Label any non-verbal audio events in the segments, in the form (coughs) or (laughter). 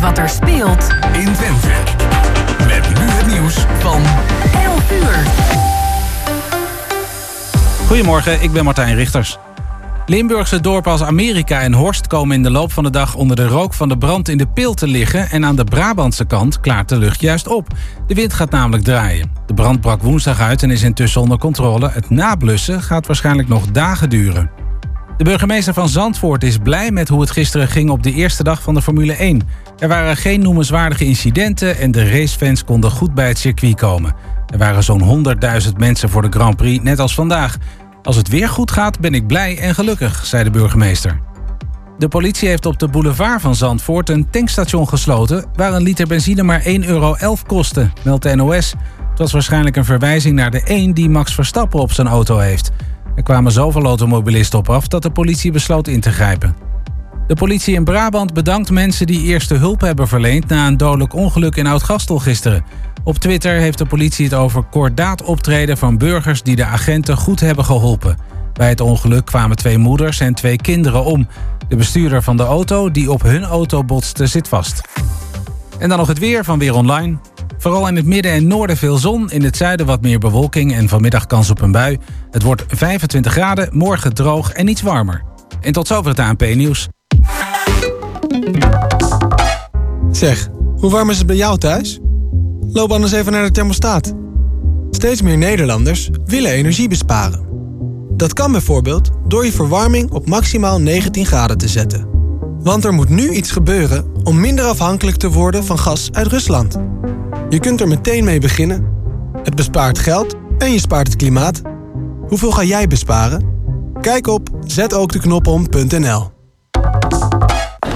wat er speelt in Twente. Met nu het nieuws van 11 uur. Goedemorgen, ik ben Martijn Richters. Limburgse dorpen als Amerika en Horst komen in de loop van de dag onder de rook van de brand in de pil te liggen en aan de Brabantse kant klaart de lucht juist op. De wind gaat namelijk draaien. De brand brak woensdag uit en is intussen onder controle. Het nablussen gaat waarschijnlijk nog dagen duren. De burgemeester van Zandvoort is blij met hoe het gisteren ging op de eerste dag van de Formule 1. Er waren geen noemenswaardige incidenten en de racefans konden goed bij het circuit komen. Er waren zo'n 100.000 mensen voor de Grand Prix, net als vandaag. Als het weer goed gaat, ben ik blij en gelukkig, zei de burgemeester. De politie heeft op de boulevard van Zandvoort een tankstation gesloten... waar een liter benzine maar 1,11 euro kostte, meldt NOS. Het was waarschijnlijk een verwijzing naar de 1 die Max Verstappen op zijn auto heeft. Er kwamen zoveel automobilisten op af dat de politie besloot in te grijpen. De politie in Brabant bedankt mensen die eerste hulp hebben verleend... na een dodelijk ongeluk in Oud-Gastel gisteren... Op Twitter heeft de politie het over kordaat optreden van burgers die de agenten goed hebben geholpen. Bij het ongeluk kwamen twee moeders en twee kinderen om. De bestuurder van de auto die op hun auto botste zit vast. En dan nog het weer van Weer Online. Vooral in het midden en noorden veel zon, in het zuiden wat meer bewolking en vanmiddag kans op een bui. Het wordt 25 graden, morgen droog en iets warmer. En tot zover het ANP-nieuws. Zeg, hoe warm is het bij jou thuis? Loop anders even naar de thermostaat. Steeds meer Nederlanders willen energie besparen. Dat kan bijvoorbeeld door je verwarming op maximaal 19 graden te zetten. Want er moet nu iets gebeuren om minder afhankelijk te worden van gas uit Rusland. Je kunt er meteen mee beginnen. Het bespaart geld en je spaart het klimaat. Hoeveel ga jij besparen? Kijk op zetookdeknopom.nl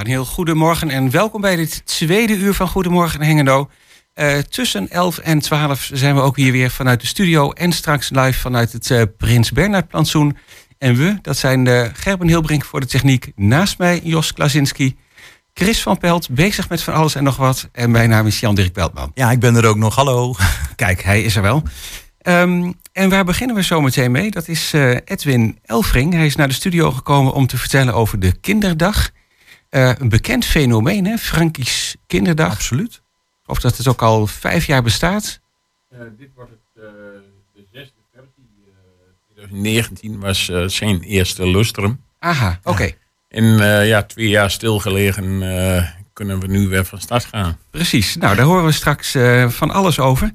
Ja, een heel goedemorgen en welkom bij dit tweede uur van Goedemorgen Hengelo. Eh, tussen 11 en 12 zijn we ook hier weer vanuit de studio en straks live vanuit het eh, Prins Bernhard plantsoen. En we, dat zijn uh, Gerben Hilbrink voor de techniek, naast mij Jos Klasinski, Chris van Pelt, bezig met van alles en nog wat. En mijn naam is Jan-Dirk Peltman. Ja, ik ben er ook nog. Hallo. (laughs) Kijk, hij is er wel. Ehm, en waar beginnen we zo meteen mee? Dat is eh, Edwin Elfring. Hij is naar de studio gekomen om te vertellen over de kinderdag. Eh, een bekend fenomeen, hè? Frankies kinderdag. Absoluut. Of dat het ook al vijf jaar bestaat. dit wordt het, de zesde versie. 2019 was eh, zijn eerste lustrum. Aha, oké. En eh, ja, twee jaar stilgelegen eh, kunnen we nu weer van start gaan. Precies. Nou, daar horen we straks eh, van alles over.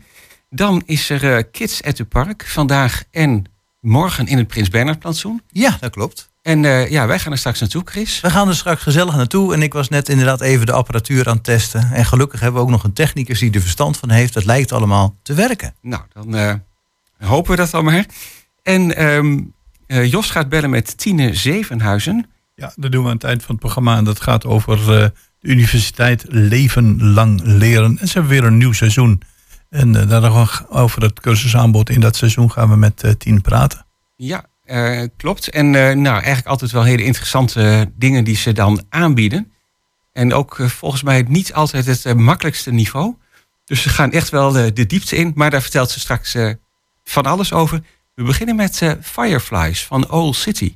Dan is er eh, Kids at the Park. Vandaag en morgen in het Prins Bernhard plantsoen. Ja, dat klopt. En eh, ja, wij gaan er straks naartoe, Chris. We gaan er straks gezellig naartoe. En ik was net inderdaad even de apparatuur aan het testen. En gelukkig hebben we ook nog een technicus die er verstand van heeft. Dat lijkt allemaal te werken. Nou, dan eh, hopen we dat dan maar. En ehm, eh, Jos gaat bellen met Tine Zevenhuizen. Ja, dat doen we aan het eind van het programma. En dat gaat over eh, de universiteit Leven Lang Leren. En ze hebben weer een nieuw seizoen. En uh, daar nog over het cursusaanbod in dat seizoen gaan we met uh, Tien praten. Ja, uh, klopt. En nou, eigenlijk altijd wel hele interessante dingen die ze dan aanbieden. En ook volgens mij niet altijd het makkelijkste niveau. Dus ze gaan echt wel de diepte in. Maar daar vertelt ze straks van alles over. We beginnen met Fireflies van Old City.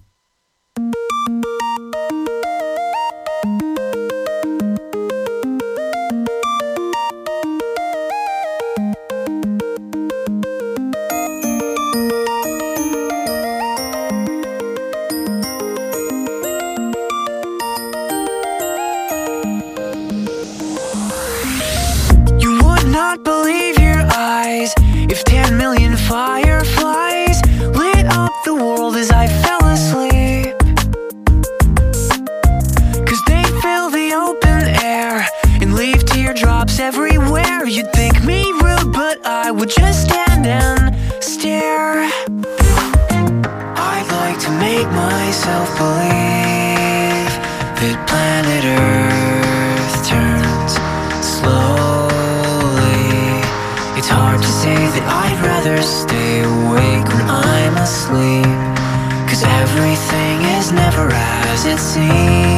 Myself believe that planet Earth turns slowly. It's hard to say that I'd rather stay awake when I'm asleep. Cause everything is never as it seems.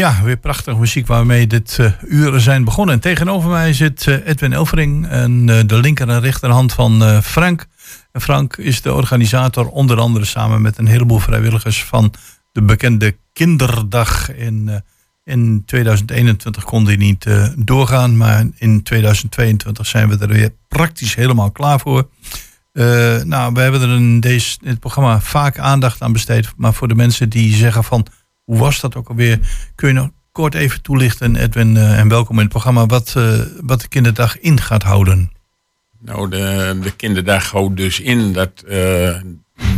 Ja, weer prachtige muziek waarmee dit eh, uren zijn begonnen. En tegenover mij zit eh, Edwin Elvering en eh, de linker en rechterhand van Frank. En Frank is de organisator onder andere samen met een heleboel vrijwilligers van de bekende Kinderdag. In, in 2021 kon die niet doorgaan, maar in 2022 zijn we er weer praktisch helemaal klaar voor. Nou, we hebben er in, deze, in het programma vaak aandacht aan besteed. Maar voor de mensen die zeggen van, hoe was dat ook alweer? Kun je nog kort even toelichten, Edwin, eh, en welkom in het programma, wat, eh, wat de kinderdag in gaat houden? Nou, de, de kinderdag houdt dus in dat, eh,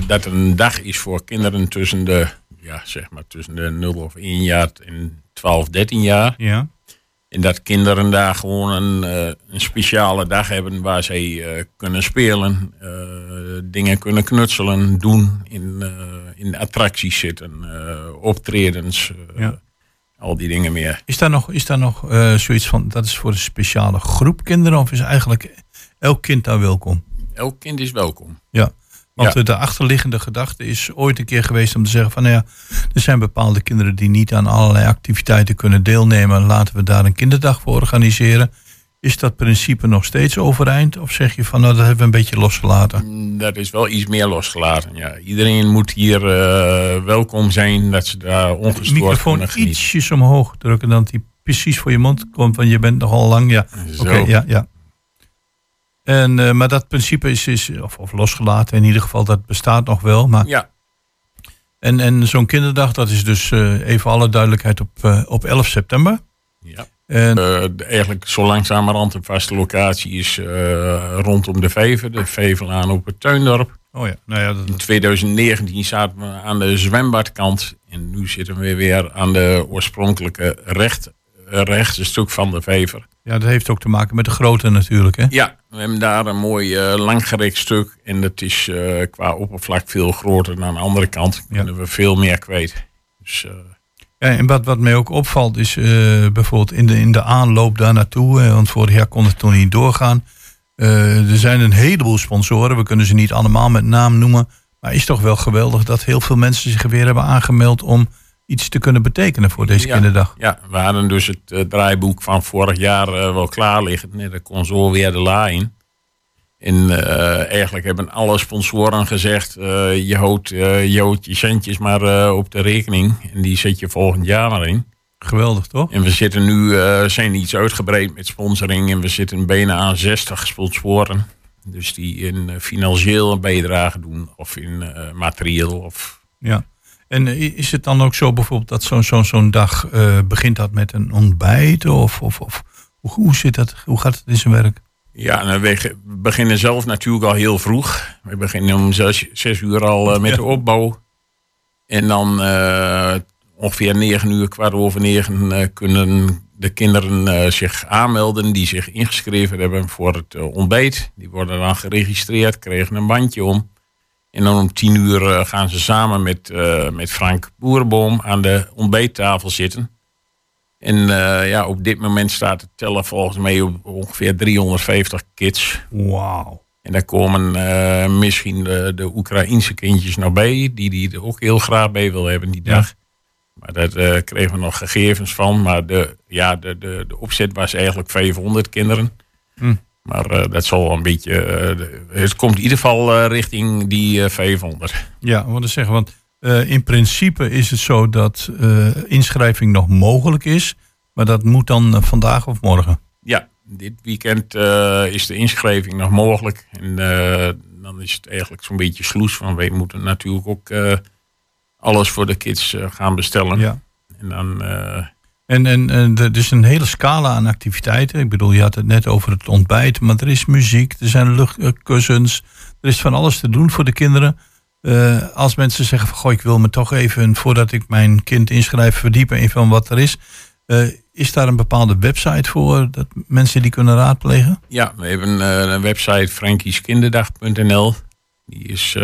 dat er een dag is voor kinderen tussen de, ja, zeg maar tussen de 0 of 1 jaar en 12, 13 jaar. Ja. En dat kinderen daar gewoon een, eh, een speciale dag hebben waar zij eh, kunnen spelen, eh, dingen kunnen knutselen, doen, in, eh, in attracties zitten, optredens, Ja. al die dingen meer. Is daar nog, is daar nog zoiets van, dat is voor een speciale groep kinderen of is eigenlijk elk kind daar welkom? Elk kind is welkom. Ja, want Ja. de achterliggende gedachte is ooit een keer geweest om te zeggen van nou ja, er zijn bepaalde kinderen die niet aan allerlei activiteiten kunnen deelnemen. Laten we daar een kinderdag voor organiseren. Is dat principe nog steeds overeind? Of zeg je van nou dat hebben we een beetje losgelaten? Mm, Dat is wel iets meer losgelaten. Ja. Iedereen moet hier eh, welkom zijn, dat ze daar De ongestoord microfoon kunnen genieten. ietsjes omhoog drukken dan die precies voor je mond komt, want je bent nogal lang. Ja, Zo. oké, ja, ja. En, eh, maar dat principe is, is of, of losgelaten in ieder geval, dat bestaat nog wel. Maar Ja, En, en zo'n kinderdag, dat is dus eh, even alle duidelijkheid op, eh, op 11 september. ja. En, eigenlijk zo langzamerhand een vaste locatie is rondom de Vever, de Vevelaan op het Tuindorp. oh ja, nou ja, dat, In 2019 zaten we aan de zwembadkant en nu zitten we weer aan de oorspronkelijke recht, rechts een stuk van de Vever. Ja, dat heeft ook te maken met de grootte natuurlijk. Hè? Ja, we hebben daar een mooi eh, langgerekt stuk. En dat is eh, qua oppervlak veel groter dan aan de andere kant. Kunnen we veel meer kwijt. Dus, eh, Ja, en wat, wat mij ook opvalt is eh, bijvoorbeeld in de, in de aanloop daar naartoe, eh, want vorig jaar kon het toen niet doorgaan. Eh, er zijn een heleboel sponsoren, we kunnen ze niet allemaal met naam noemen. Maar is toch wel geweldig dat heel veel mensen zich weer hebben aangemeld om iets te kunnen betekenen voor deze ja, kinderdag. Ja, we hadden dus het eh, draaiboek van vorig jaar eh, wel klaar liggen. Nee, kon zo weer de la in. En eh, eigenlijk hebben alle sponsoren gezegd: je, houdt, je houdt je centjes maar op de rekening. En die zet je volgend jaar maar in. Geweldig toch? En we zitten nu, zijn iets uitgebreid met sponsoring. En we zitten bijna aan 60 sponsoren. Dus die in financieel een bijdrage doen. Of in materieel. Of Ja. En eh, is het dan ook zo bijvoorbeeld dat zo'n zo'n zo'n dag eh, begint dat met een ontbijt? Of, of, of hoe, hoe zit dat? Hoe gaat het in zijn werk? Ja, nou, we beginnen zelf natuurlijk al heel vroeg. We beginnen om zes, zes uur al eh, met de opbouw. En dan ongeveer negen uur, kwart over negen, kunnen de kinderen zich aanmelden die zich ingeschreven hebben voor het ontbijt. Die worden dan geregistreerd, krijgen een bandje om. En dan om tien uur eh, gaan ze samen met, eh, met Frank Boerenboom aan de ontbijttafel zitten. En eh, ja, op dit moment staat het tellen volgens mij op ongeveer 350 kids. Wauw. En daar komen misschien de, de Oekraïense kindjes nog bij, die die er ook heel graag bij wil hebben die dag. Maar daar kregen we nog gegevens van. Maar de, ja, de, de, de opzet was eigenlijk 500 kinderen. Hm. Maar eh, dat zal een beetje. eh, het komt in ieder geval eh, richting die eh, 500. Ja, wat ik zeggen, want in principe is het zo dat inschrijving nog mogelijk is. Maar dat moet dan vandaag of morgen. Ja, dit weekend is de inschrijving nog mogelijk. En dan is het eigenlijk zo'n beetje sloes. Van wij moeten natuurlijk ook alles voor de kids gaan bestellen. Ja. En dan. En, en, er is een hele scala aan activiteiten. Ik bedoel, je had het net over het ontbijt, maar er is muziek, er zijn luchtkussens. Er is van alles te doen voor de kinderen. Eh, als mensen zeggen van, goh, ik wil me toch even, voordat ik mijn kind inschrijf, verdiepen in van wat er is. Eh, is daar een bepaalde website voor dat mensen die kunnen raadplegen? Ja, we hebben eh, een website frankieskinderdag.nl. Die is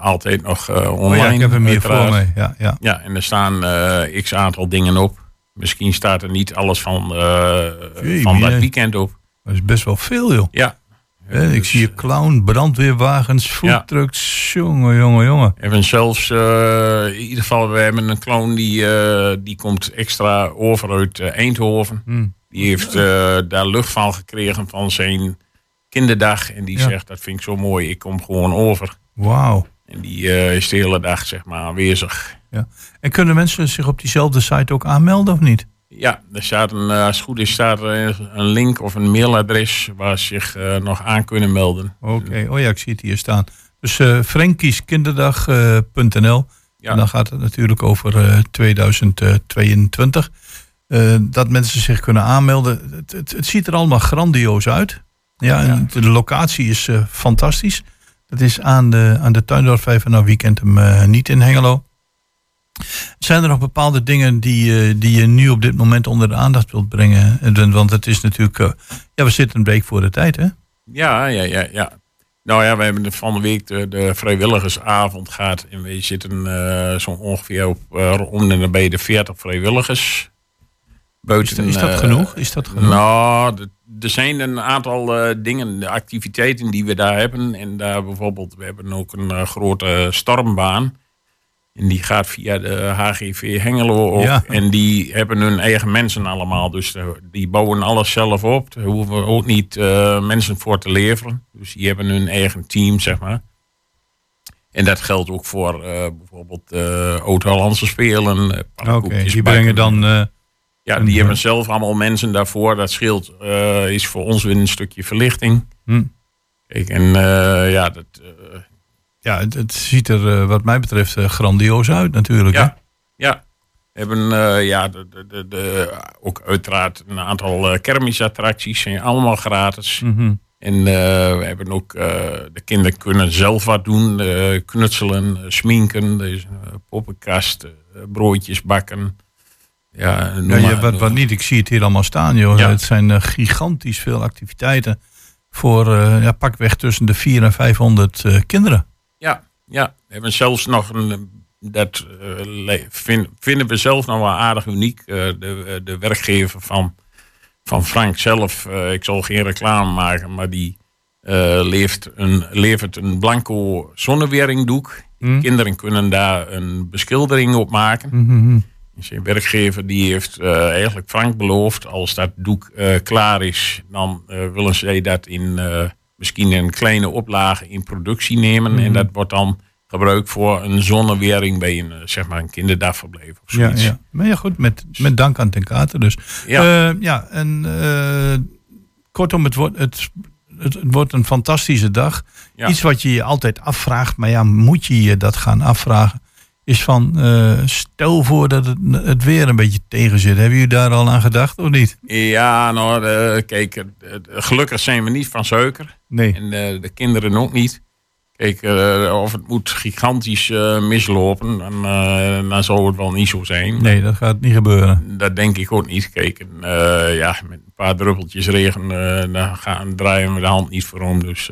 altijd nog eh, online. Oh ja, ik heb hem hier voor me. Ja, ja. Ja, en er staan eh, x aantal dingen op. Misschien staat er niet alles van, eh, Jee, van dat weekend op. Dat is best wel veel, joh. Ja. Ik zie hier clown, brandweerwagens, foodtrucks. Jongen, jongen, jongen. We hebben zelfs, in ieder geval, we hebben een clown die, die komt extra over uit Eindhoven. Hmm. Die heeft eh, daar lucht van gekregen van zijn kinderdag. En die Ja. zegt, dat vind ik zo mooi, ik kom gewoon over. Wauw. En die eh, is de hele dag zeg maar aanwezig. Ja. En kunnen mensen zich op diezelfde site ook aanmelden of niet? Ja, er staat een, eh, als het goed is, staat er een link of een mailadres waar ze zich eh, nog aan kunnen melden. Oké, oh ja, ik zie het hier staan. Dus eh frankieskinderdag.nl. Ja. En dan gaat het natuurlijk over eh, 2022. Eh, dat mensen zich kunnen aanmelden. Het, het, het ziet er allemaal grandioos uit. Ja, en de locatie is fantastisch. Dat is aan de, aan de Tuindorfvijver. Nou, wie kent hem eh, niet in Hengelo? Zijn er nog bepaalde dingen die, eh, die je nu op dit moment onder de aandacht wilt brengen? Eh, Want het is natuurlijk... ja, we zitten een week voor de tijd, hè? Ja, ja, ja, ja. Nou ja, we hebben van de week de, vrijwilligersavond gehad. En we zitten eh, zo ongeveer op om en nabij de 40 vrijwilligers. Buiten, Is dat eh, genoeg? Is dat genoeg? Nou, er zijn een aantal eh, dingen, de activiteiten die we daar hebben. En daar bijvoorbeeld, we hebben ook een eh, grote stormbaan. En die gaat via de HGV Hengelo. Ja. En die hebben hun eigen mensen allemaal. Dus die bouwen alles zelf op. Daar hoeven we ook niet mensen voor te leveren. Dus die hebben hun eigen team, zeg maar. En dat geldt ook voor bijvoorbeeld eh Oud-Hollandse Spelen. Oké, die brengen dan... eh, Ja, die hebben zelf allemaal mensen daarvoor. Dat scheelt, eh, is voor ons weer een stukje verlichting. Hm. Kijk, en eh, ja, dat, eh, Ja, het, het ziet er eh, wat mij betreft eh, grandioos uit natuurlijk. ja, ja. We hebben eh, ja, de, de, de, ook uiteraard een aantal eh kermisattracties. Zijn allemaal gratis. Hè? Mhm. En eh, we hebben ook, eh, de kinderen kunnen zelf wat doen. eh, knutselen, eh, sminken, dus, eh, poppenkast, eh, broodjes bakken. Ja, Ja, maar- wat, wat niet, ik zie het hier allemaal staan, joh. Ja. Het zijn eh, gigantisch veel activiteiten voor eh, ja, pakweg tussen de 400 en 500 eh, kinderen. Ja, ja. We hebben zelfs nog een. Dat vind- vinden we zelf nog wel aardig uniek. de, de werkgever van, van Frank zelf. ik zal geen reclame maken, maar die levert, een, levert een blanco zonneweringdoek. Hmm. Kinderen kunnen daar een beschildering op maken. Mhm. Zijn werkgever die heeft eh, eigenlijk Frank beloofd, als dat doek eh, klaar is, dan eh, willen ze dat in misschien een kleine oplage in productie nemen. Mhm. En dat wordt dan gebruikt voor een zonnewering bij een, zeg maar een kinderdagverblijf of zoiets. ja. Maar ja, goed, met, met dank aan Ten Katen dus. Ja. Ja, en kortom, het wordt, het, het, het wordt een fantastische dag. Ja. Iets wat je je altijd afvraagt, maar ja, moet je je dat gaan afvragen? Is van, eh, stel voor dat het, het weer een beetje tegen zit. Hebben jullie daar al aan gedacht of niet? Ja, nou, eh, kijk, eh, gelukkig zijn we niet van suiker. Nee. En de kinderen ook niet. Kijk, of het moet gigantisch mislopen, dan, dan zou het wel niet zo zijn. Nee, dat gaat niet gebeuren. Dat denk ik ook niet. Kijk, en, ja, met een paar druppeltjes regen, dan gaan, draaien we de hand niet voor om. Dus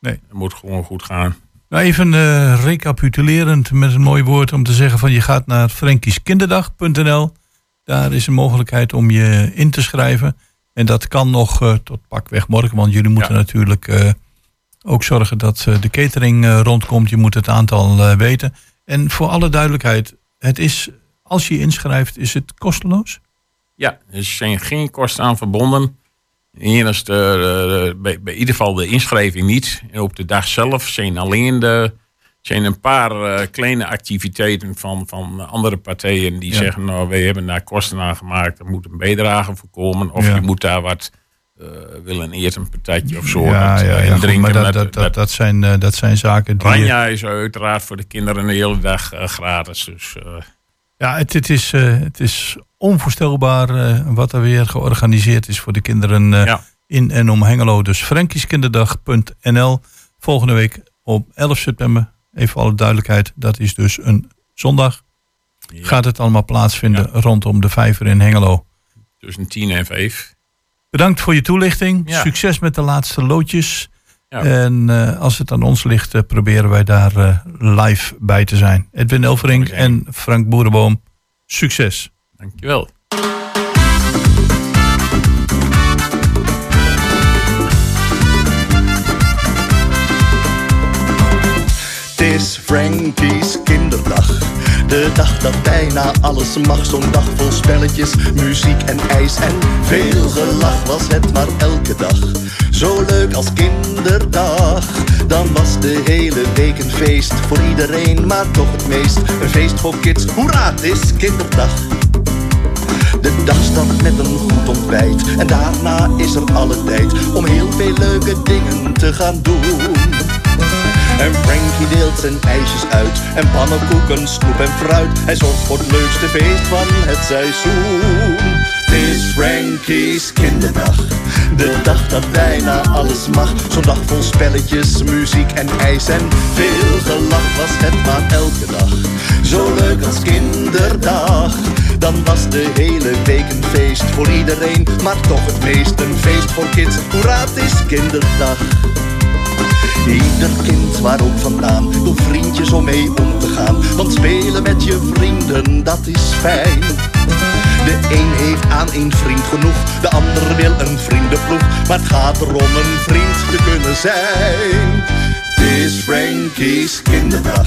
Nee. het moet gewoon goed gaan. Nou, even eh, recapitulerend met een mooi woord om te zeggen van je gaat naar frankieskinderdag.nl. Daar is een mogelijkheid om je in te schrijven. En dat kan nog eh, tot pakweg morgen, want jullie moeten natuurlijk eh, ook zorgen dat de catering rondkomt. Je moet het aantal weten. En voor alle duidelijkheid, het is, als je je inschrijft, is het kosteloos? Ja, er zijn geen kosten aan verbonden. De, de- bij, bij ieder geval de inschrijving niet. En op de dag zelf zijn alleen de, zijn een paar eh, kleine activiteiten van, van andere partijen die Ja. zeggen, nou, wij hebben daar kosten aan gemaakt, er moet een bijdrage voorkomen. Of Ja. je moet daar wat eh, willen eten, een patatje of zo. ja, ja, eh, drinken maar dat, met- dat, dat, met- dat, zijn, eh, dat zijn zaken die... Ranja is uiteraard voor de kinderen de hele dag eh, gratis. Dus eh, Ja, het, het, is, eh, het is onvoorstelbaar eh, wat er weer georganiseerd is voor de kinderen eh, Ja. in en om Hengelo. Dus frankieskinderdag.nl. Volgende week op 11 september, even alle duidelijkheid, dat is dus een zondag. Gaat het allemaal plaatsvinden rondom de vijver in Hengelo. tussen 10 en 5. Bedankt voor je toelichting. Succes met de laatste loodjes. Ja. En eh, als het aan ons ligt, eh, proberen wij daar eh, live bij te zijn. Edwin Elverink en Frank Boerenboom, succes. Dankjewel. Is Frankie's kinderdag. De dag dat bijna alles mag. Zo'n dag vol spelletjes, muziek en ijs. En veel gelach was het maar elke dag. Zo leuk als kinderdag. Dan was de hele week een feest. Voor iedereen, maar toch het meest. Een feest voor kids. Hoera, het is kinderdag. De dag start met een goed ontbijt. En daarna is er alle tijd om heel veel leuke dingen te gaan doen. En Frankie deelt zijn ijsjes uit. En pannenkoeken, snoep en fruit. Hij zorgt voor het leukste feest van het seizoen. Het is Frankie's kinderdag. De dag dat bijna alles mag. Zo'n dag vol spelletjes, muziek en ijs. En veel gelach was het maar elke dag. Zo leuk als kinderdag. Dan was de hele week een feest voor iedereen. Maar toch het meest een feest voor kids. Hoera, het is kinderdag. Ieder kind, waar ook vandaan, wil vriendjes om mee om te gaan. Want spelen met je vrienden, dat is fijn. De een heeft aan één vriend genoeg, de ander wil een vriendenploeg. Maar het gaat erom een vriend te kunnen zijn. Het is Frankie's kinderdag.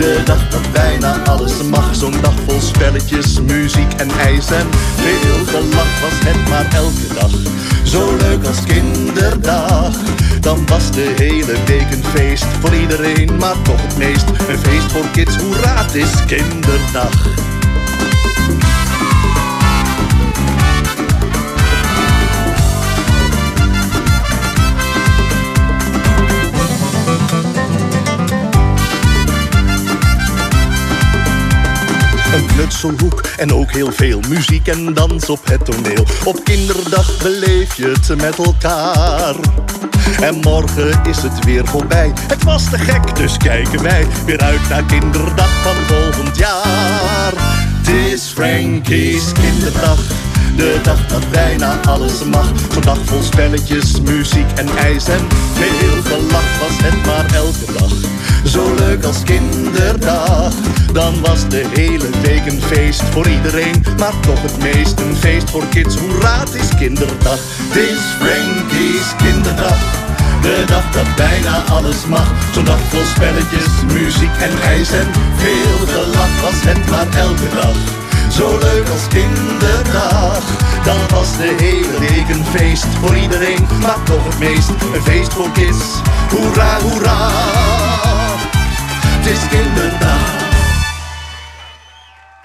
De dag dat bijna alles mag. Zo'n dag vol spelletjes, muziek en ijs. En veel gelach was het maar elke dag. Zo leuk als kinderdag. Dan was de hele week een feest voor iedereen, maar toch het meest een feest voor kids. Hoera, het is kinderdag. Een knutselhoek en ook heel veel muziek en dans op het toneel. Op kinderdag beleef je het met elkaar. En morgen is het weer voorbij. Het was te gek, dus kijken wij weer uit naar kinderdag van volgend jaar. Het is Frankie's kinderdag. De dag dat bijna alles mag. Zo'n dag vol spelletjes, muziek en ijs en veel gelach was het maar elke dag. Zo leuk als kinderdag. Dan was de hele week een feest voor iedereen. Maar toch het meest een feest voor kids. Het is kinderdag. Het is Frankie's kinderdag. De dag dat bijna alles mag. Zo'n dag vol spelletjes, muziek en ijs en veel gelach was het maar elke dag. Zo leuk als kinderdag. Dan was de hele week een feest voor iedereen. Maar toch het meest een feest voor kids. Hoera, hoera. Het is kinderdag.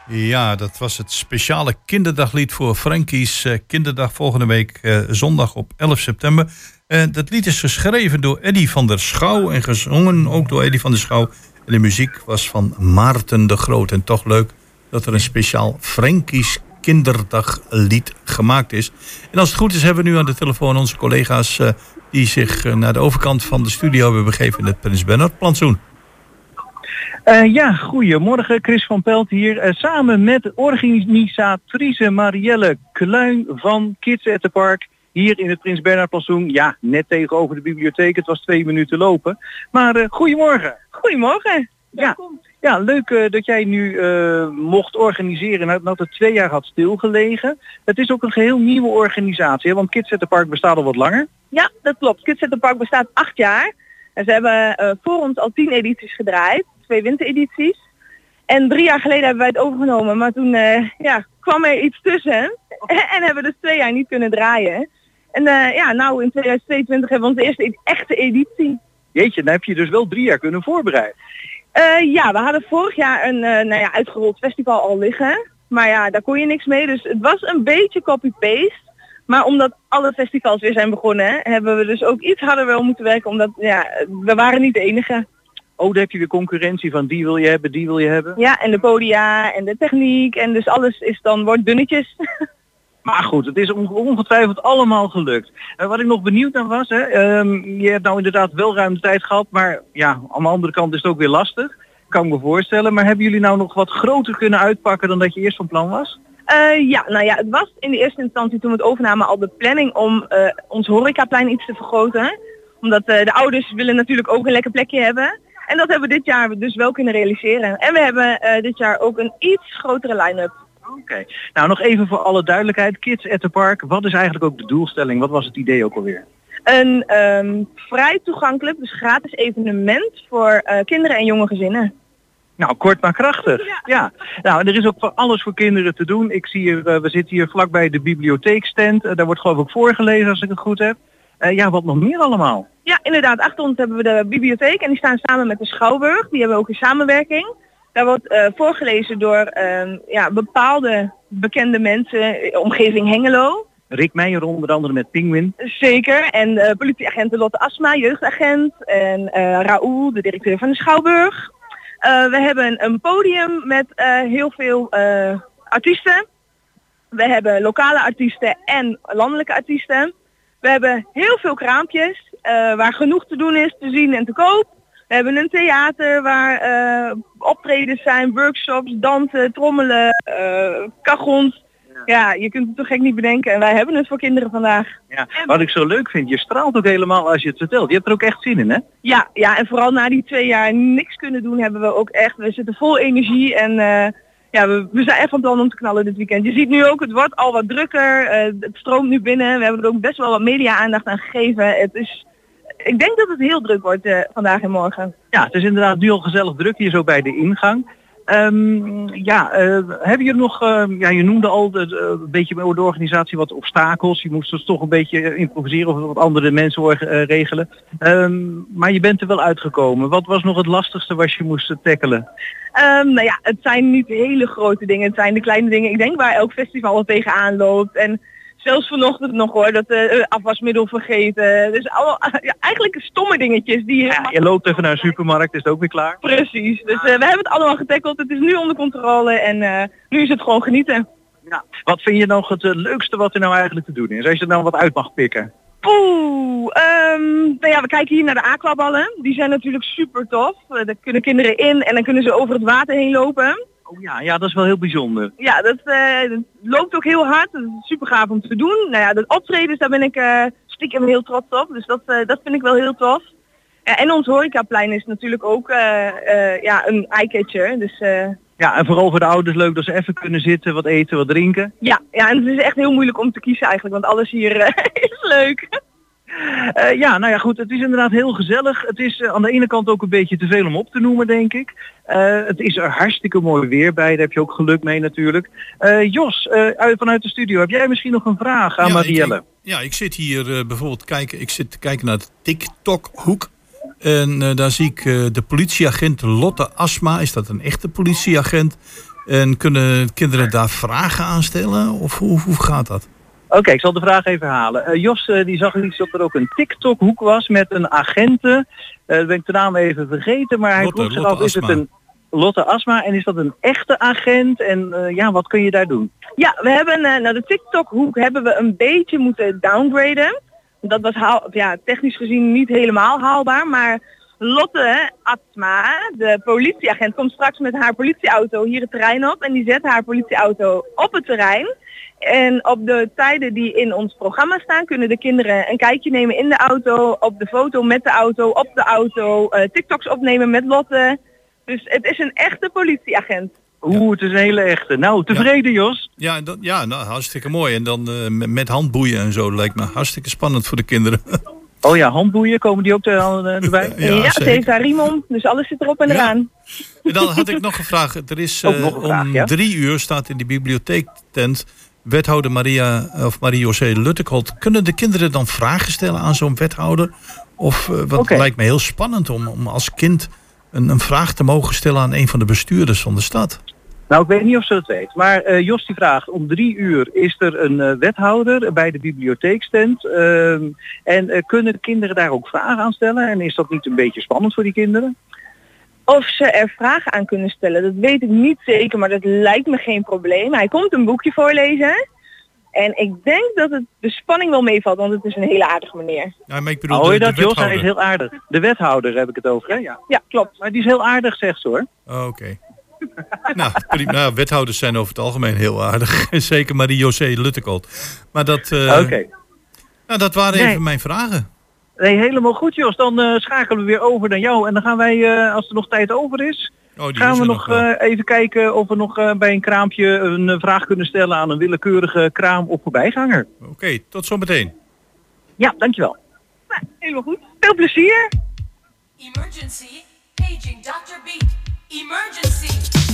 Ja, dat was het speciale kinderdaglied voor Frankie's eh, kinderdag volgende week eh, zondag op 11 september. Eh, dat lied is geschreven door Eddy van der Schouw en gezongen ook door Eddy van der Schouw. En de muziek was van Maarten de Groot. En toch leuk dat er een speciaal Frankie's kinderdaglied gemaakt is. En als het goed is hebben we nu aan de telefoon onze collega's die zich naar de overkant van de studio hebben begeven in het Prins Bernhard plantsoen. Eh, ja, goedemorgen. Chris van Pelt hier. eh, samen met organisatrice Marielle Kluin van Kids at the Park. Hier in het Prins Bernhard Plantsoen. Ja, net tegenover de bibliotheek. Het was twee minuten lopen. Maar eh, goedemorgen. Goedemorgen. Ja, ja leuk dat jij nu mocht organiseren nadat het twee jaar had stilgelegen. Het is ook een geheel nieuwe organisatie, hè, want Kids at the Park bestaat al wat langer. Ja, dat klopt. Kids at the Park bestaat acht jaar. En ze hebben voor ons al tien edities gedraaid. Twee winteredities. En drie jaar geleden hebben wij het overgenomen. Maar toen eh, ja, kwam er iets tussen. (laughs) en hebben we dus twee jaar niet kunnen draaien. En eh, ja, nou in 2022 hebben we onze eerste e- echte editie. Jeetje, dan heb je dus wel drie jaar kunnen voorbereiden. Eh, ja, we hadden vorig jaar een nou ja, uitgerold festival al liggen. Maar ja, daar kon je niks mee. Dus het was een beetje copy-paste. Maar omdat alle festivals weer zijn begonnen, hebben we dus ook iets harder wel moeten werken. Omdat ja, we waren niet de enige. Oh, dan heb je weer concurrentie van die wil je hebben, die wil je hebben. Ja, en de podia en de techniek. En dus alles is dan wordt dunnetjes. (laughs) Maar goed, het is on- ongetwijfeld allemaal gelukt. En wat ik nog benieuwd naar was, hè, ehm, je hebt nou inderdaad wel ruim de tijd gehad, maar ja, aan de andere kant is het ook weer lastig. Kan ik me voorstellen. Maar hebben jullie nou nog wat groter kunnen uitpakken dan dat je eerst van plan was? Eh, ja, nou ja, het was in de eerste instantie toen we het overnamen al de planning om eh, ons horecaplein iets te vergroten. Omdat eh, de ouders willen natuurlijk ook een lekker plekje hebben. En dat hebben we dit jaar dus wel kunnen realiseren. En we hebben eh, dit jaar ook een iets grotere line-up. Oké. Nou, nog even voor alle duidelijkheid. Kids at the Park, wat is eigenlijk ook de doelstelling? Wat was het idee ook alweer? Een ehm, vrij toegankelijk, dus gratis evenement voor eh, kinderen en jonge gezinnen. Nou, kort maar krachtig. Ja. Nou, en er is ook voor alles voor kinderen te doen. Ik zie hier, eh, we zitten hier vlakbij de bibliotheekstand. Daar wordt geloof ik voorgelezen als ik het goed heb. Ja, wat nog meer allemaal? Ja, inderdaad. Achter ons hebben we de bibliotheek en die staan samen met de Schouwburg. Die hebben we ook in samenwerking. Daar wordt eh, voorgelezen door ehm, ja, bepaalde bekende mensen, eh, omgeving Hengelo. Rick Meijer onder andere met Penguin. Zeker. En eh politieagenten Lotte Asma, jeugdagent. En Raoul, de directeur van de Schouwburg. We hebben een podium met heel veel artiesten. We hebben lokale artiesten en landelijke artiesten. We hebben heel veel kraampjes waar genoeg te doen is, te zien en te koop. We hebben een theater waar eh, optredens zijn, workshops, dansen, trommelen, eh kachons. Ja, je kunt het toch gek niet bedenken. En wij hebben het voor kinderen vandaag. Ja. Wat ik zo leuk vind, je straalt ook helemaal als je het vertelt. Je hebt er ook echt zin in, hè? Ja, ja, en vooral na die twee jaar niks kunnen doen, hebben we ook echt, we zitten vol energie en eh, ja, we, we zijn echt van plan om te knallen dit weekend. Je ziet nu ook, het wordt al wat drukker, eh, het stroomt nu binnen, we hebben er ook best wel wat media-aandacht aan gegeven. Het is, ik denk dat het heel druk wordt eh, vandaag en morgen. Ja, het is inderdaad nu al gezellig druk hier zo bij de ingang. Ehm, ja, eh, hebben jullie nog, eh, ja, je noemde al de, een beetje bij de organisatie wat obstakels. Je moest dus toch een beetje improviseren of wat andere mensen eh, regelen. Ehm, maar je bent er wel uitgekomen. Wat was nog het lastigste wat je moest tackelen? Ehm, nou ja, het zijn niet hele grote dingen, het zijn de kleine dingen. Ik denk waar elk festival wel tegenaan loopt. En zelfs vanochtend nog hoor, dat eh, afwasmiddel vergeten. Dus (laughs) ja, eigenlijk stomme dingetjes die je... Je loopt even naar een supermarkt, is het ook weer klaar? Precies, dus eh, we hebben het allemaal getackeld. Het is nu onder controle en nu is het gewoon genieten. Wat vind je nog het leukste wat er nou eigenlijk te doen is? Als je er nou wat uit mag pikken. Oeh, ehm, nou ja, we kijken hier naar de aquaballen. Die zijn natuurlijk super tof. Daar kunnen kinderen in en dan kunnen ze over het water heen lopen. Oh ja, ja, dat is wel heel bijzonder. Ja, dat, eh, dat loopt ook heel hard. Dat is super gaaf om te doen. Nou ja, de optredens, daar ben ik eh, stiekem heel trots op. Dus dat, eh, dat vind ik wel heel tof. En ons horecaplein is natuurlijk ook ja, een eyecatcher. Dus Ja, en vooral voor de ouders leuk dat ze even kunnen zitten, wat eten, wat drinken. ja, ja, en het is echt heel moeilijk om te kiezen eigenlijk. Want alles hier (laughs) is leuk. Eh, ja, nou ja, goed, het is inderdaad heel gezellig. Het is eh, aan de ene kant ook een beetje te veel om op te noemen, denk ik. Eh, het is er hartstikke mooi weer bij, daar heb je ook geluk mee natuurlijk. Jos, uit, vanuit de studio, heb jij misschien nog een vraag aan Ja, Marielle? Ik, ja, ik zit hier bijvoorbeeld kijken, ik zit te kijken naar de TikTok-hoek. En daar zie ik de politieagent Lotte Asma. Is dat een echte politieagent? En kunnen kinderen daar vragen aan stellen? Of hoe, hoe gaat dat? Oké, ik zal de vraag even halen. Eh, Jos eh, die zag iets dat er ook een TikTok-hoek was met een agente. Eh dat ben ik de naam even vergeten, maar hij Lotte, vroeg zich af, is het een Lotte Asma en is dat een echte agent? En eh, ja, wat kun je daar doen? Ja, we hebben eh, naar de TikTok-hoek hebben we een beetje moeten downgraden. Dat was haal, ja, technisch gezien niet helemaal haalbaar, maar Lotte Atma, de politieagent, komt straks met haar politieauto hier het terrein op en die zet haar politieauto op het terrein. En op de tijden die in ons programma staan, kunnen de kinderen een kijkje nemen in de auto, op de foto met de auto, op de auto, eh, TikToks opnemen met Lotte. Dus het is een echte politieagent. Oeh, het is een hele echte. Nou, tevreden Jos? Ja, dat, ja nou, hartstikke mooi. En dan eh, met, met handboeien en zo lijkt me hartstikke spannend voor de kinderen. (laughs) Oh ja, handboeien, komen die ook er, al, eh, erbij? (laughs) Ja, Ja, zeker. heeft haar riem om, dus alles zit erop en eraan. En dan had ik nog een vraag. Er is eh, nog vraag, om ja. drie uur staat in de bibliotheektent wethouder Maria of Marie-José Luttekolt. Kunnen de kinderen dan vragen stellen aan zo'n wethouder? Of eh, wat lijkt me heel spannend om, om als kind een, een vraag te mogen stellen aan een van de bestuurders van de stad. Nou, ik weet niet of ze het weet. Maar eh, Jos die vraagt, om drie uur is er een eh, wethouder bij de bibliotheekstand. Ehm, en eh, kunnen kinderen daar ook vragen aan stellen? En is dat niet een beetje spannend voor die kinderen? Of ze er vragen aan kunnen stellen, dat weet ik niet zeker, maar dat lijkt me geen probleem. Hij komt een boekje voorlezen. En ik denk dat het de spanning wel meevalt, want het is een hele aardige meneer. Ja, maar ik bedoel, Hoor je dat Jos? Hij is heel aardig. De wethouder heb ik het over, hè? Ja. Ja, klopt. Maar die is heel aardig, zegt ze hoor. Oh, Oké. (laughs) nou, prima. Nou, wethouders zijn over het algemeen heel aardig. (laughs) Zeker Marie-José Luttekolt. Maar dat, eh, Oké. nou, dat waren Nee. even mijn vragen. Nee, helemaal goed Jos. Dan eh, schakelen we weer over naar jou. En dan gaan wij, eh, als er nog tijd over is, Oh, gaan is we nog eh, even kijken of we nog eh, bij een kraampje een vraag kunnen stellen aan een willekeurige kraam of voorbijganger. Oké, tot zometeen. Ja, dankjewel. Nou, helemaal goed. Veel plezier. Emergency. Paging Dr. Beat. Emergency.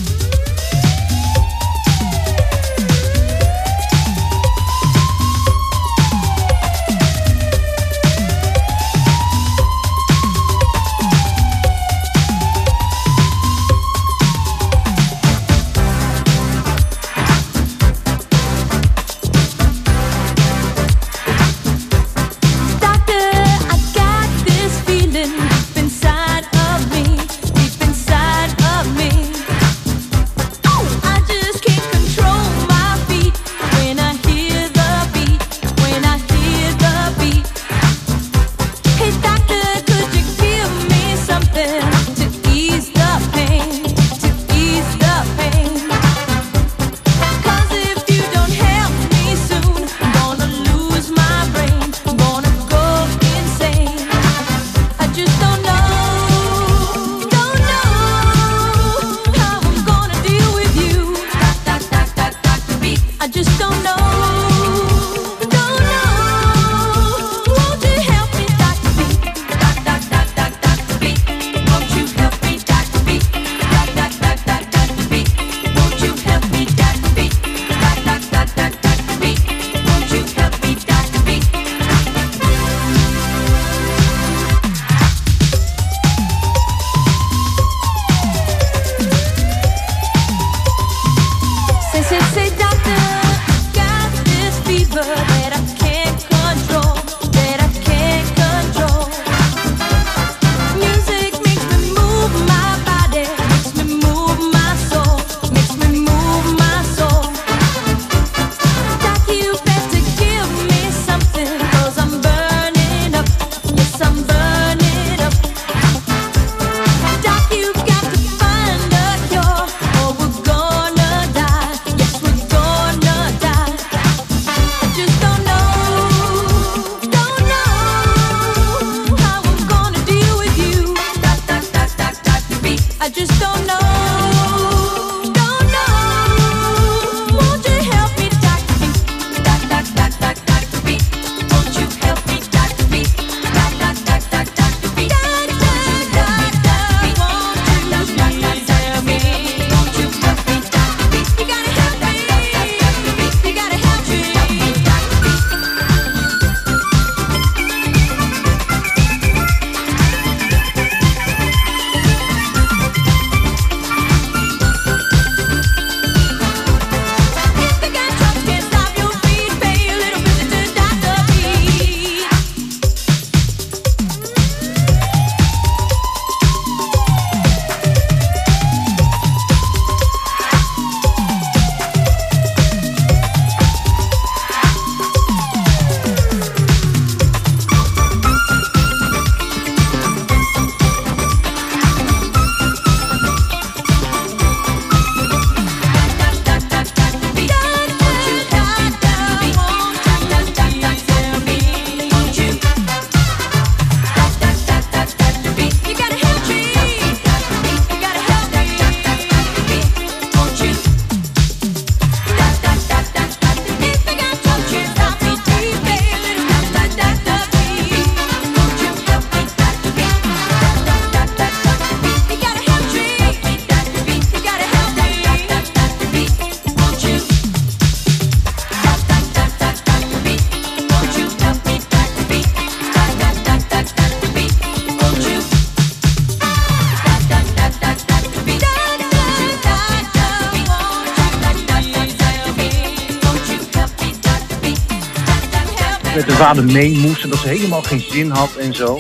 Vader mee moest en dat ze helemaal geen zin had en zo.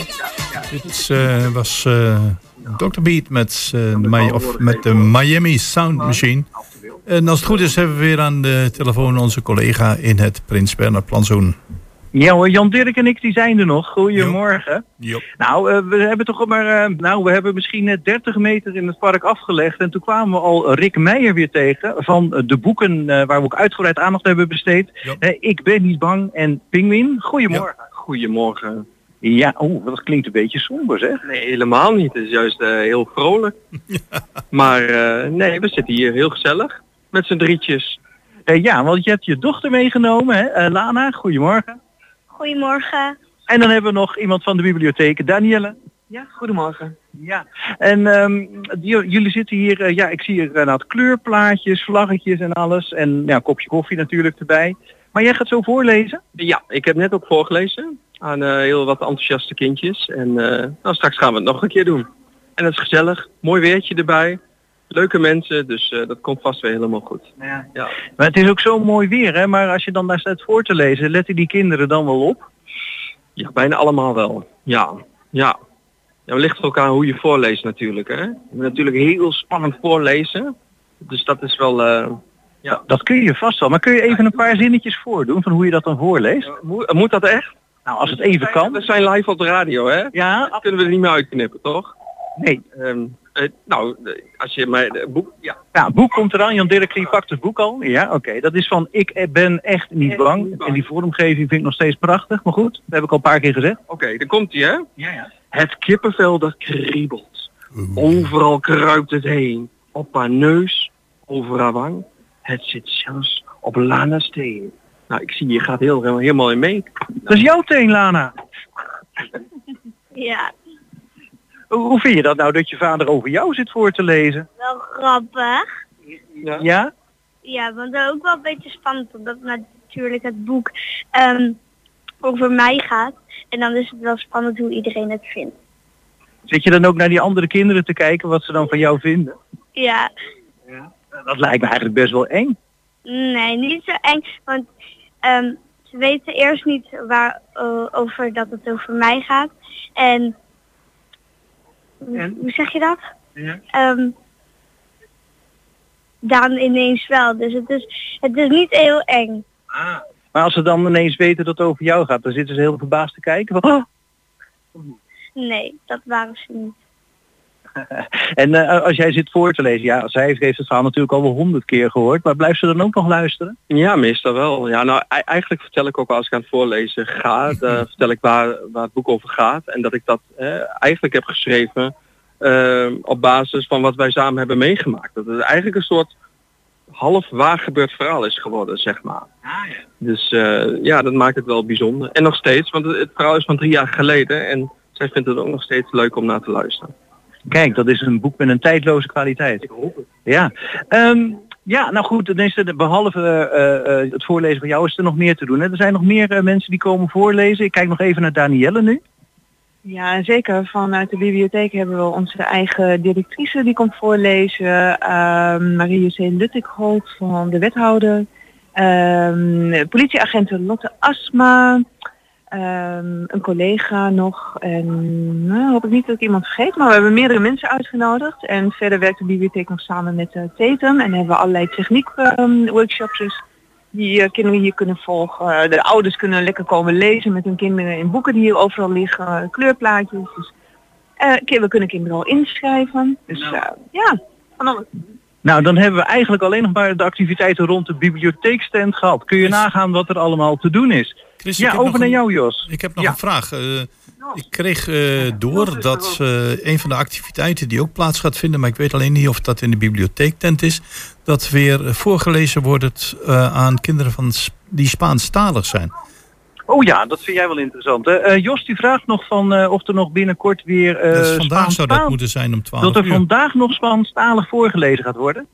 Dit is, eh, was eh, Dr. Beat met, eh, de, of met de Miami Sound Machine. En als het goed is hebben we weer aan de telefoon onze collega in het Prins Bernhard plantsoen. Ja hoor, Jan Dirk en ik die zijn er nog. Goedemorgen. Jop. Nou, eh, we hebben toch maar, eh, nou, we hebben misschien net 30 meter in het park afgelegd. En toen kwamen we al Rick Meijer weer tegen van eh, de boeken eh, waar we ook uitgebreid aandacht hebben besteed. Eh, ik ben niet bang en Pinguïn. Goedemorgen. Goedemorgen. Ja, oh, dat klinkt een beetje somber zeg. Nee, helemaal niet. Het is juist eh, heel vrolijk. (laughs) Maar eh, nee, we zitten hier heel gezellig. Met z'n drietjes. Eh, ja, want je hebt je dochter meegenomen, hè? Eh, Lana. Goedemorgen. Goedemorgen. En dan hebben we nog iemand van de bibliotheek, Danielle. Ja, goedemorgen. Ja, en ehm, die- jullie zitten hier, eh, ja, ik zie hier inderdaad kleurplaatjes, vlaggetjes en alles. En ja, een kopje koffie natuurlijk erbij. Maar jij gaat zo voorlezen? Ja, ik heb net ook voorgelezen aan eh, heel wat enthousiaste kindjes. En eh, nou, straks gaan we het nog een keer doen. En het is gezellig, mooi weertje erbij. Leuke mensen, dus eh, dat komt vast weer helemaal goed. Ja. Ja. Maar het is ook zo mooi weer, hè? Maar als je dan daar staat voor te lezen, letten die kinderen dan wel op? Ja, bijna allemaal wel. Ja, ja. Ja, het ligt er ook aan hoe je voorleest natuurlijk. Hè? Je moet natuurlijk heel spannend voorlezen. Dus dat is wel... eh, ja. Dat kun je vast wel. Maar kun je even een paar zinnetjes voordoen van hoe je dat dan voorleest? Moet, moet dat echt? Nou, als het even kan. We zijn live op de radio, hè? Ja. Dat kunnen we er niet meer uitknippen, toch? Nee. Ehm, eh, nou, eh, als je mij de boek... Ja. Ja, boek komt eraan. Jan Dirk, je pakt het boek al. Ja, oké. Dat is van Ik ben echt niet bang. En die vormgeving vind ik nog steeds prachtig. Maar goed, dat heb ik al een paar keer gezegd. Oké, daar komt hij, hè? Ja, ja. Het kippenvel dat kriebelt. Overal kruipt het heen. Op haar neus, over haar wang. Het zit zelfs op Lana's teen. Nou, ik zie je gaat heel, helemaal in mee. Dat is jouw teen, Lana. Ja, Hoe vind je dat nou dat je vader over jou zit voor te lezen? wel grappig. Ja? Ja, want ook wel een beetje spannend, omdat natuurlijk het boek ehm, over mij gaat. En dan is het wel spannend hoe iedereen het vindt. Zit je dan ook naar die andere kinderen te kijken wat ze dan van jou vinden? Ja, Dat lijkt me eigenlijk best wel eng. nee, niet zo eng. Want ehm, ze weten eerst niet waar, eh, over dat het over mij gaat. En, hoe zeg je dat? Ehm, dan ineens wel. Dus het is, het is niet heel eng. Maar als ze dan ineens weten dat het over jou gaat, dan zitten ze heel verbaasd te kijken. Van, oh. Nee, dat waren ze niet. (laughs) En eh, als jij zit voor te lezen, ja, zij heeft het verhaal natuurlijk al wel honderd keer gehoord, maar blijft ze dan ook nog luisteren? Ja, meestal wel. Ja, nou, e- eigenlijk vertel ik ook als ik aan het voorlezen ga, eh, vertel ik waar, waar het boek over gaat. En dat ik dat eh, eigenlijk heb geschreven op basis van wat wij samen hebben meegemaakt. Dat het eigenlijk een soort half waar gebeurd verhaal is geworden, zeg maar. Dus eh, ja, dat maakt het wel bijzonder. En nog steeds, want het, het verhaal is van drie jaar geleden en zij vindt het ook nog steeds leuk om naar te luisteren. Kijk, dat is een boek met een tijdloze kwaliteit. Ik hoop het. Ja. Ehm, ja, nou goed, dan is er, behalve eh, eh, het voorlezen van jou is er nog meer te doen. Hè? Er zijn nog meer eh, mensen die komen voorlezen. Ik kijk nog even naar Danielle nu. Ja, zeker. Vanuit de bibliotheek hebben we onze eigen directrice die komt voorlezen. Ehm Marie C. Luttikholt van de wethouder. Ehm politieagenten Lotte Asma. Ehm, een collega nog. En nou, hoop ik niet dat ik iemand vergeet. Maar we hebben meerdere mensen uitgenodigd. En verder werkt de bibliotheek nog samen met uh, Tetum. En hebben we allerlei techniek ehm, workshops dus die eh, kinderen hier kunnen volgen. de ouders kunnen lekker komen lezen met hun kinderen in boeken die hier overal liggen, kleurplaatjes. Dus, ki- we kunnen kinderen al inschrijven. Dus eh, ja, van alles. Nou, dan hebben we eigenlijk alleen nog maar de activiteiten rond de bibliotheekstand gehad. Kun je nagaan wat er allemaal te doen is? Chris, ja, over naar jou, Jos. Ik heb nog een vraag. Eh, ik kreeg eh, door dat eh, een van de activiteiten die ook plaats gaat vinden, maar ik weet alleen niet of dat in de bibliotheektent is, dat weer voorgelezen wordt eh, aan kinderen van, Sp- die Spaanstalig zijn. Oh ja, dat vind jij wel interessant. Hè? Eh, Jos die vraagt nog van eh, of er nog binnenkort weer... eh Dus vandaag zou dat moeten zijn om 12 Dat er uur. vandaag nog Spaanstalig voorgelezen gaat worden?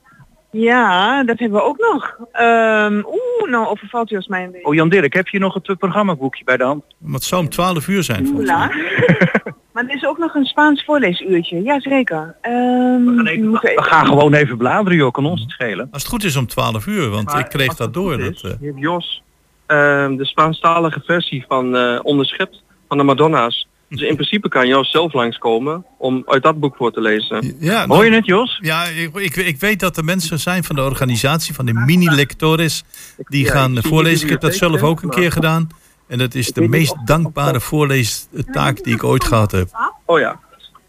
Ja, dat hebben we ook nog. Ehm Oeh, nou overvalt Jos mij een beetje. Oh Jan Dirk, heb je nog het eh, programmaboekje bij de hand? Maar het zou om 12 uur zijn volgens mij. (laughs) Maar er is ook nog een Spaans voorleesuurtje. Jazeker. Ehm We gaan gewoon even bladeren, joh. Kan ons het schelen. Als het goed is om 12 uur, want ik kreeg dat door. Dat, eh, Je hebt Jos. ehm, de Spaanstalige versie van eh, Onderschept van de Madonna's. Dus in principe kan je zelf langskomen om uit dat boek voor te lezen. Ja, Hoor je het, Jos? Ja, ik, ik, ik weet dat er mensen zijn van de organisatie, van de mini-lectores, die Ja, gaan voorlezen. Ik heb dat zelf ook een keer gedaan. En dat is de meest dankbare voorleestaak die ik ooit gehad heb. Oh ja.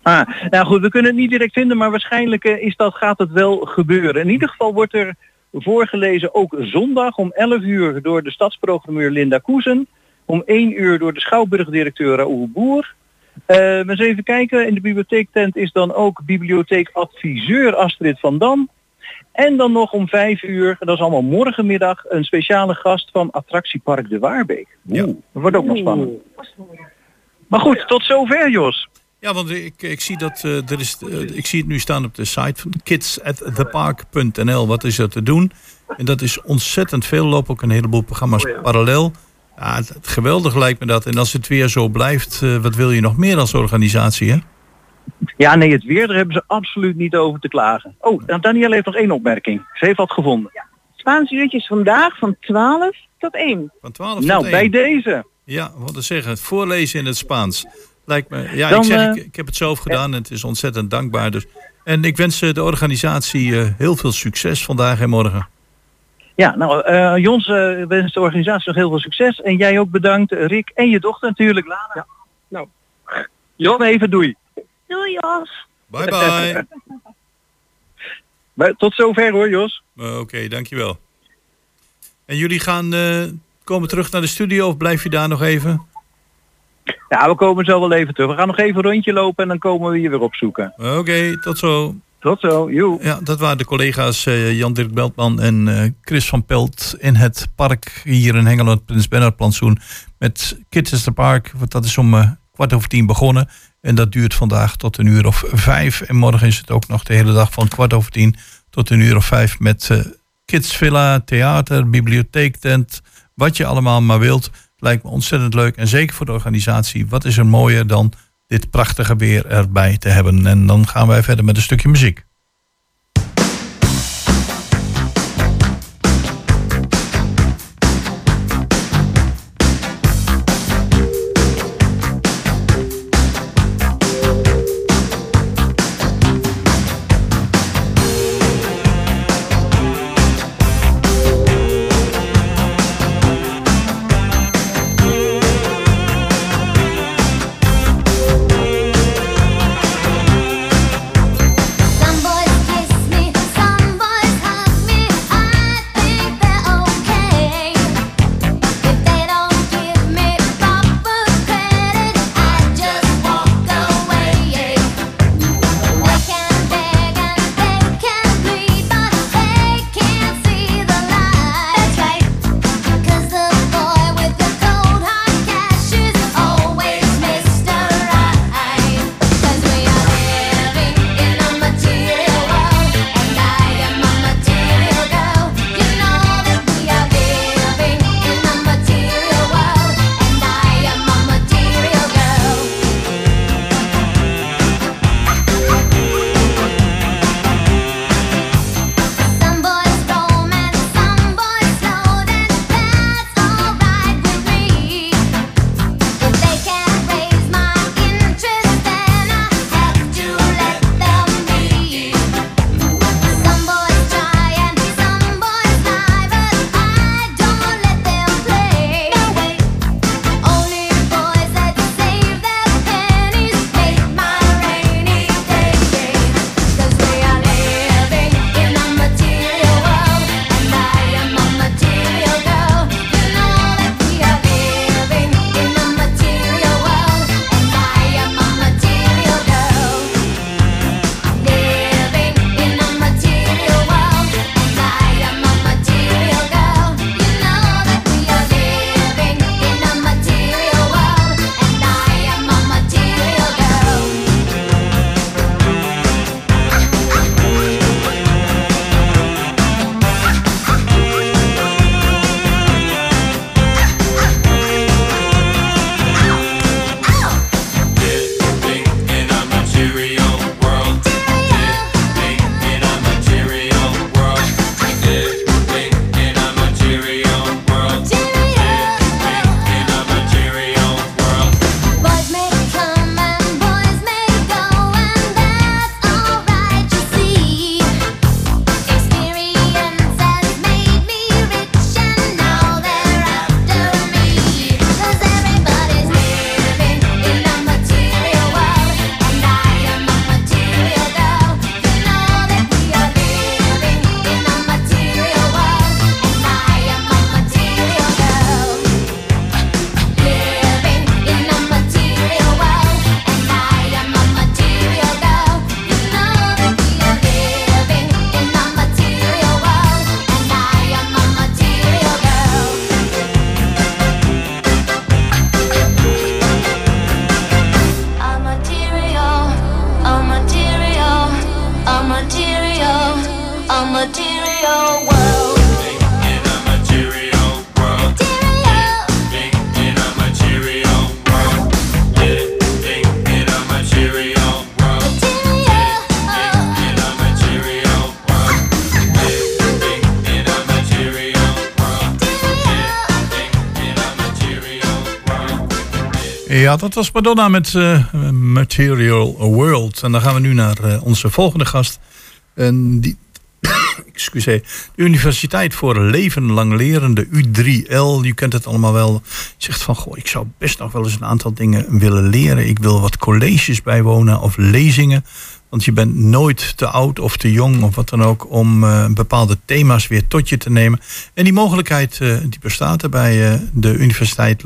Ah, nou goed, we kunnen het niet direct vinden, maar waarschijnlijk eh, is dat, gaat het wel gebeuren. In ieder geval wordt er voorgelezen ook zondag om 11 uur door de stadsprogrammeur Linda Koesen. Om 1 uur door de schouwburgdirecteur Raoul Boer. Eh eens even kijken, in de bibliotheektent is dan ook bibliotheekadviseur Astrid van Dam. En dan nog om 5 uur, dat is allemaal morgenmiddag, een speciale gast van attractiepark De Waarbeek. Oeh, dat wordt ook nog spannend. Maar goed, tot zover Jos. Ja, want ik, ik, zie dat, eh, er is, eh, ik zie het nu staan op de site van kids@thepark.nl. Wat is er te doen? En dat is ontzettend veel. Er lopen ook een heleboel programma's parallel. Ja, het, het geweldig lijkt me dat. En als het weer zo blijft, eh, wat wil je nog meer als organisatie, hè? Ja, nee, het weer, daar hebben ze absoluut niet over te klagen. Oh, en Danielle heeft nog één opmerking. Ze heeft wat gevonden. Spaanse uurtjes vandaag van 12 tot 1. Van 12 Nou, tot bij 1. deze. Ja, wat te zeggen. Het voorlezen in het Spaans. Lijkt me. Ja, Dan, ik, zeg, eh, ik, ik heb het zelf gedaan en het is ontzettend dankbaar. Dus. En ik wens eh, de organisatie eh, heel veel succes vandaag en morgen. Ja, nou, eh Jons eh, wenst de organisatie nog heel veel succes. En jij ook bedankt, eh, Rick. En je dochter natuurlijk, Lana. Ja. Nou, Jos, even doei. Doei Jos. Bye bye. Maar Tot zover hoor, Jos. Oké, dankjewel. En jullie gaan eh, komen terug naar de studio of blijf je daar nog even? Ja, we komen zo wel even terug. We gaan nog even een rondje lopen en dan komen we je weer opzoeken. Oké, tot zo. Tot zo, joe. Ja, dat waren de collega's eh, Jan-Dirk Beltman en eh, Chris van Pelt in het park hier in Hengelo, het Prins Bernhard plantsoen. Met Kids Park, want dat is om eh, kwart over tien begonnen. En dat duurt vandaag tot een uur of vijf. En morgen is het ook nog de hele dag van kwart over tien tot een uur of vijf met eh Kids Villa, theater, bibliotheektent, wat je allemaal maar wilt. Lijkt me ontzettend leuk en zeker voor de organisatie. Wat is er mooier dan dit prachtige weer erbij te hebben? En dan gaan wij verder met een stukje muziek. Ja, dat was Madonna met eh, Material World. En dan gaan we nu naar eh, onze volgende gast. En die, (coughs) excuseer, de Universiteit voor Leven Lang Lerende, U3L. Je kent het allemaal wel. Zegt van, goh, ik zou best nog wel eens een aantal dingen willen leren. Ik wil wat colleges bijwonen of lezingen. Want je bent nooit te oud of te jong of wat dan ook om eh, bepaalde thema's weer tot je te nemen. En die mogelijkheid eh, die bestaat er bij eh, de Universiteit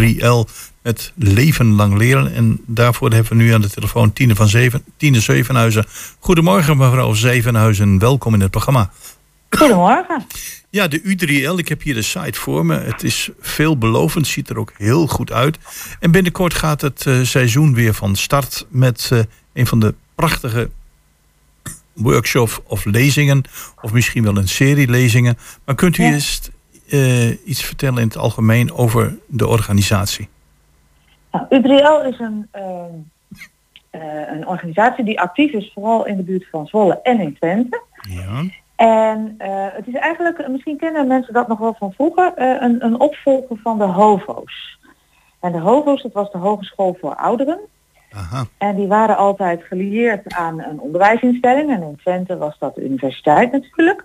3L met leven lang leren. En daarvoor hebben we nu aan de telefoon Tine van Zeven, Tine Zevenhuizen. Goedemorgen mevrouw Zevenhuizen, welkom in het programma. Goedemorgen. Ja, de U3L, ik heb hier de site voor me. Het is veelbelovend, ziet er ook heel goed uit. En binnenkort gaat het seizoen weer van start met een van de prachtige workshops of lezingen. Of misschien wel een serie lezingen. Maar kunt u eerst eh, iets vertellen in het algemeen over de organisatie? Nou, U3L is een, ehm, eh, een organisatie die actief is vooral in de buurt van Zwolle en in Twente. Ja. En eh, het is eigenlijk, misschien kennen mensen dat nog wel van vroeger, een, een opvolger van de HOVO's. En de HOVO's, dat was de Hogeschool voor Ouderen. En die waren altijd gelieerd aan een onderwijsinstelling. En in Twente was dat de universiteit natuurlijk.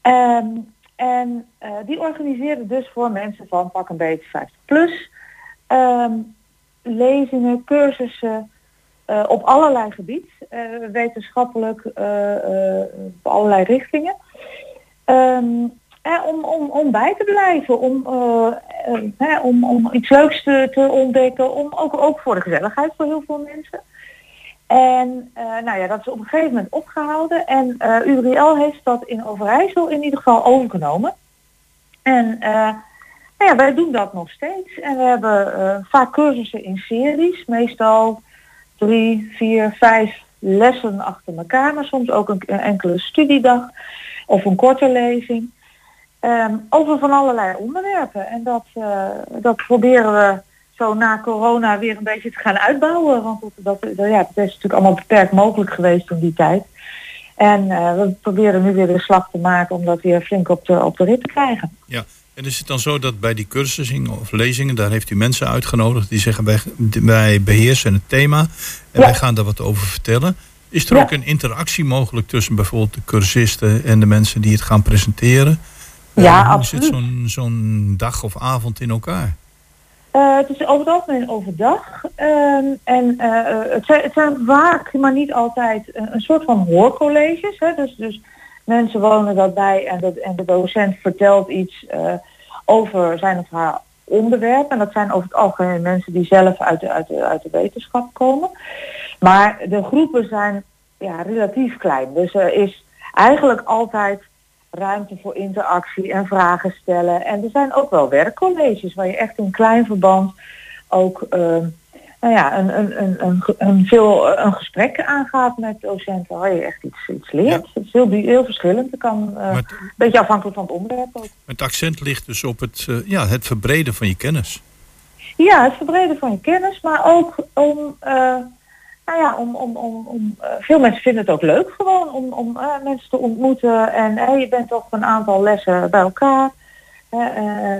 Ehm, en eh, die organiseerde dus voor mensen van pak een beetje 50 plus ehm, lezingen, cursussen eh, op allerlei gebied, eh, wetenschappelijk, op allerlei richtingen. Ehm, om, om, om bij te blijven, om, eh, eh, hè, om, om iets leuks te, ontdekken, om ook, ook voor de gezelligheid voor heel veel mensen. En eh, nou ja, dat is op een gegeven moment opgehouden en eh URL heeft dat in Overijssel in ieder geval overgenomen. En nou ja, wij doen dat nog steeds en we hebben vaak cursussen in series, meestal drie, vier, vijf lessen achter elkaar, maar soms ook een, een enkele studiedag of een korte lezing. Ehm, over van allerlei onderwerpen. En dat, eh, dat proberen we zo na corona weer een beetje te gaan uitbouwen. Want dat, dat, dat- ja, het is natuurlijk allemaal beperkt mogelijk geweest in die tijd. En eh, we proberen nu weer de slag te maken om dat weer flink op de, op de rit te krijgen. Ja, en is het dan zo dat bij die cursussen of lezingen, daar heeft u mensen uitgenodigd die zeggen wij, wij beheersen het thema en wij gaan daar wat over vertellen. Is er Ja. ook een interactie mogelijk tussen bijvoorbeeld de cursisten en de mensen die het gaan presenteren? Ja, Eh, hoe zit absoluut. zo'n zo'n dag of avond in elkaar? Eh, het is over het algemeen overdag. ehm, en eh, eh, het, zijn, het zijn vaak, maar niet altijd, een, een soort van hoorcolleges. Hè? Dus, dus mensen wonen daarbij en de, en de docent vertelt iets over zijn of haar onderwerp. En dat zijn over het algemeen mensen die zelf uit de, uit de, uit de wetenschap komen. Maar de groepen zijn ja, relatief klein. Dus er is eigenlijk altijd ruimte voor interactie en vragen stellen. En er zijn ook wel werkcolleges waar je echt in klein verband ook ehm, nou ja, een, een, een, een, een, veel, een gesprek aangaat met docenten waar je echt iets, iets leert. Het is heel, heel verschillend. Het kan eh, een beetje afhankelijk van het onderwerp ook. Het accent ligt dus op het, eh, ja, het verbreden van je kennis. Ja, het verbreden van je kennis, maar ook om, eh, nou ja, om, om, om, om eh, veel mensen vinden het ook leuk gewoon om, om eh, mensen te ontmoeten en eh, je bent toch een aantal lessen bij elkaar.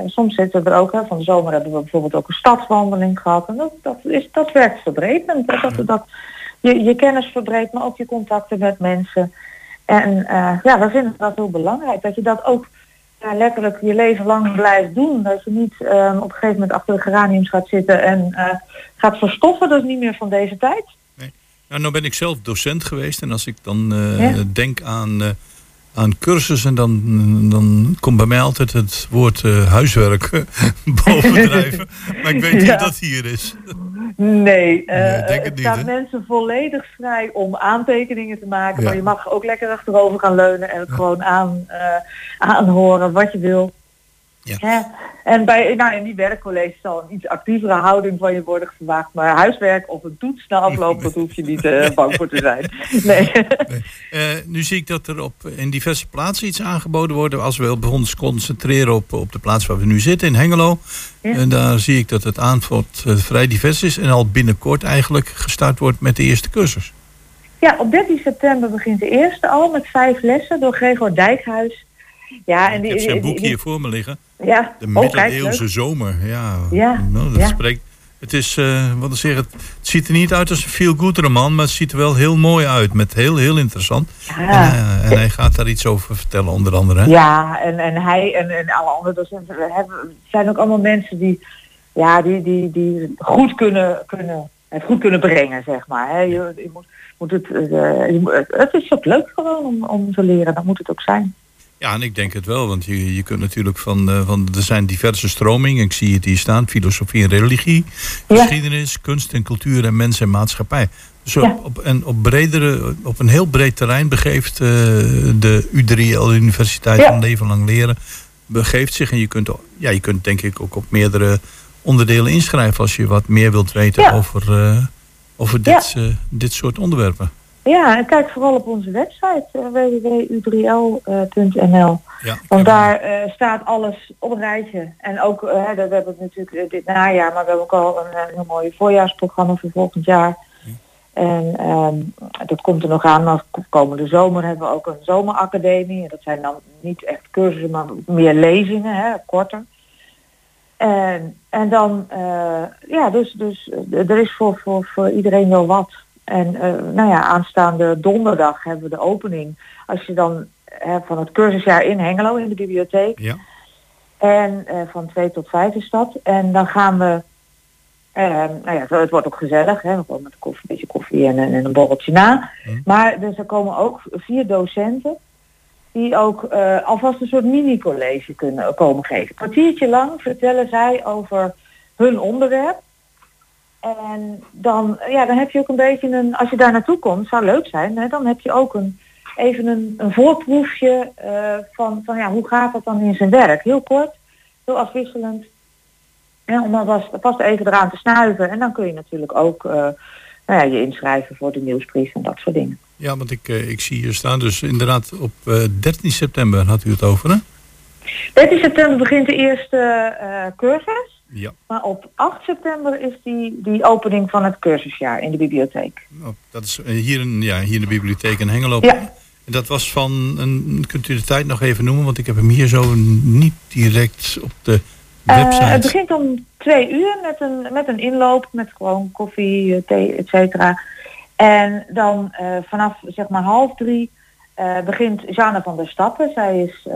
Soms zitten we er ook, hè, van de zomer hebben we bijvoorbeeld ook een stadswandeling gehad en dat, dat, is, dat werkt verbredend. Dat, dat, je, je kennis verbreedt, maar ook je contacten met mensen. En ja, we vinden dat heel belangrijk, dat je dat ook ja, je leven lang blijft doen. Dat je niet op een gegeven moment achter de geraniums gaat zitten en gaat verstoffen. Dat is niet meer van deze tijd. Nou, nou ben ik zelf docent geweest en als ik dan eh, Ja. denk aan, eh, aan cursussen, dan, dan komt bij mij altijd het woord eh, huiswerk (laughs) bovendrijven. (laughs) maar ik weet niet Ja. of dat hier is. Nee, eh, Nee, het het staat mensen volledig vrij om aantekeningen te maken. Ja. Maar je mag ook lekker achterover gaan leunen en het gewoon aan, eh, aanhoren wat je wil. Hè? En bij, nou, in die werkcollege zal een iets actievere houding van je worden verwacht. Maar huiswerk of een toets na afloop, dat hoef je niet eh, (laughs) bang voor te zijn. Nee. Eh, nu zie ik dat er op, in diverse plaatsen iets aangeboden wordt. Als we ons concentreren op, op de plaats waar we nu zitten, in Hengelo. En daar zie ik dat het aanbod eh, vrij divers is. En al binnenkort eigenlijk gestart wordt met de eerste cursus. Ja, op 13 september begint de eerste al met vijf lessen door Gregor Dijkhuis. Ja, en die, Ik heb zijn boek hier voor me liggen. Ja, De oh, middeleeuwse zomer. Ja, Ja, Nou, dat ja. spreekt. Het is, eh, wat ik zeg, het, het ziet er niet uit als een feel-good roman, maar het ziet er wel heel mooi uit. Met heel, heel interessant. Ja. En, eh, en hij gaat daar iets over vertellen, onder andere. hè? Ja, en, en hij en, en alle andere docenten hebben, zijn ook allemaal mensen die, ja, die, die, die goed kunnen, kunnen, het goed kunnen brengen, zeg maar. Hè. Je, je moet, moet het, eh, je het is ook leuk gewoon om, om te leren, dat moet het ook zijn. Ja, en ik denk het wel, want je, je kunt natuurlijk van, eh, van... Er zijn diverse stromingen, ik zie het hier staan. Filosofie en religie, geschiedenis, kunst en cultuur en mens en maatschappij. Dus op, Ja. op, en op, bredere, op een heel breed terrein begeeft eh, de U3L, de Universiteit Ja. van Leven Lang Leren... begeeft zich en je kunt, ja, je kunt denk ik ook op meerdere onderdelen inschrijven... als je wat meer wilt weten over, eh, over dit, dit soort onderwerpen. Ja, en kijk vooral op onze website uh, www.u3l.nl. Ja, Want daar eh, staat alles op een rijtje. En ook, eh, dat we hebben het natuurlijk eh, dit najaar, maar we hebben ook al een, eh, heel mooi voorjaarsprogramma voor volgend jaar. En ehm, dat komt er nog aan, maar komende zomer hebben we ook een zomeracademie. En dat zijn dan niet echt cursussen, maar meer lezingen, hè, korter. En, en dan, eh, ja, dus, dus eh, er is voor, voor, voor iedereen wel wat. En eh, nou ja, aanstaande donderdag hebben we de opening. Als je dan hè, van het cursusjaar in Hengelo in de bibliotheek. Ja. En eh, van 2 tot 5 is dat. En dan gaan we, eh, nou ja, het wordt ook gezellig, hè, gewoon met koffie, een beetje koffie en, en een borreltje na. Maar dus er komen ook vier docenten die ook alvast een soort mini-college kunnen komen geven. Een kwartiertje lang vertellen zij over hun onderwerp. En dan, ja, dan heb je ook een beetje een, als je daar naartoe komt, zou leuk zijn, hè, dan heb je ook een, even een, een voorproefje eh, van, van ja, hoe gaat dat dan in zijn werk? Heel kort, heel afwisselend. Ja, om alvast vast even eraan te snuiven. En dan kun je natuurlijk ook eh, nou ja, je inschrijven voor de nieuwsbrief en dat soort dingen. Ja, want ik, eh, ik zie hier staan, dus inderdaad op eh, 13 september had u het over, hè? 13 september begint de eerste cursus. Ja. Maar op 8 september is die, die opening van het cursusjaar in de bibliotheek. Oh, dat is eh, hier, in, ja, hier in de bibliotheek in Hengelo. Ja. Dat was van, een, kunt u de tijd nog even noemen? Want ik heb hem hier zo niet direct op de Eh, website. het begint om twee uur met een, met een inloop, met gewoon koffie, eh, thee, et cetera. En dan vanaf zeg maar half drie begint Jana van der Stappen. Zij is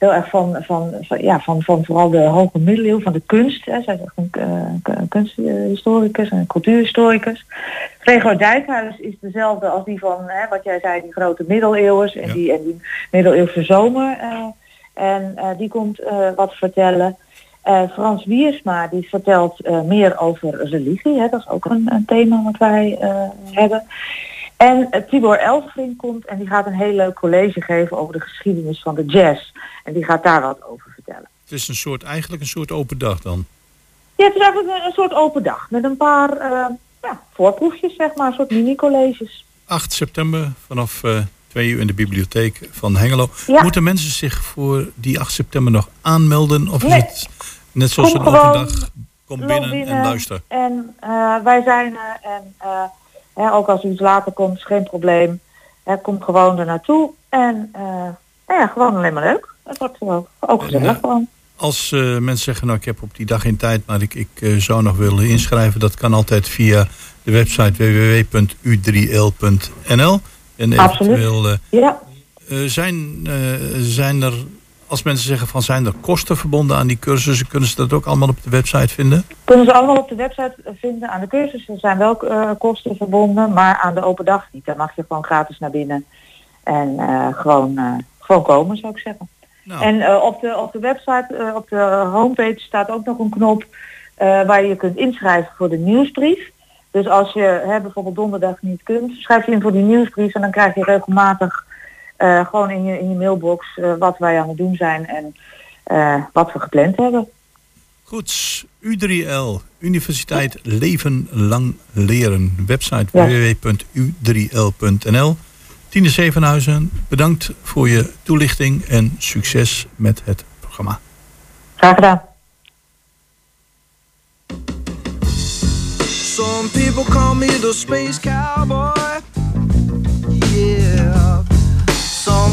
heel erg van, van, van, ja, van, van vooral de hoge middeleeuwen, van de kunst. Hè. Zij is echt een k- kunsthistoricus en cultuurhistoricus. Gregor Dijkhuis is dezelfde als die van, hè, wat jij zei, die grote middeleeuwers en, die, en die middeleeuwse zomer. eh, en eh, die komt eh, wat vertellen. Frans Wiersma die vertelt meer over religie. Hè. Dat is ook een, een thema wat wij hebben. En eh, Tibor Elfring komt en die gaat een heel leuk college geven over de geschiedenis van de jazz. En die gaat daar wat over vertellen. Het is een soort, eigenlijk een soort open dag dan. Ja, het is eigenlijk een, een soort open dag met een paar eh, ja, voorproefjes, zeg maar, een soort mini-colleges. 8 september vanaf eh 2 uur in de bibliotheek van Hengelo. Ja. Moeten mensen zich voor die 8 september nog aanmelden? Of Nee. is het net zoals Kom een open dag? Kom Loop binnen, en luister. En wij zijn en ook als u iets later komt, is geen probleem. Hè, kom gewoon er naartoe en eh, nou ja, gewoon alleen maar leuk. Het wordt gewoon ook gezellig gewoon. Als eh, mensen zeggen, nou ik heb op die dag geen tijd, maar ik, ik eh, zou nog willen inschrijven, dat kan altijd via de website www.u3l.nl. En eventueel Ja. zijn, zijn er, als mensen zeggen van zijn er kosten verbonden aan die cursussen, kunnen ze dat ook allemaal op de website vinden? Kunnen ze allemaal op de website eh, vinden. Aan de cursussen zijn wel eh, kosten verbonden, maar aan de open dag niet. Dan mag je gewoon gratis naar binnen en eh, gewoon, eh, gewoon komen, zou ik zeggen. Nou. En op, de, op de website, op de homepage staat ook nog een knop waar je je kunt inschrijven voor de nieuwsbrief. Dus als je hè, bijvoorbeeld donderdag niet kunt, schrijf je in voor die nieuwsbrief en dan krijg je regelmatig eh, gewoon in je, in je mailbox eh, wat wij aan het doen zijn en eh, wat we gepland hebben. Goed, U3L, Universiteit Leven Lang Leren. Website Ja. www.u3l.nl. Tine Zevenhuizen, bedankt voor je toelichting en succes met het programma. Graag gedaan. Some people call me the space cowboy.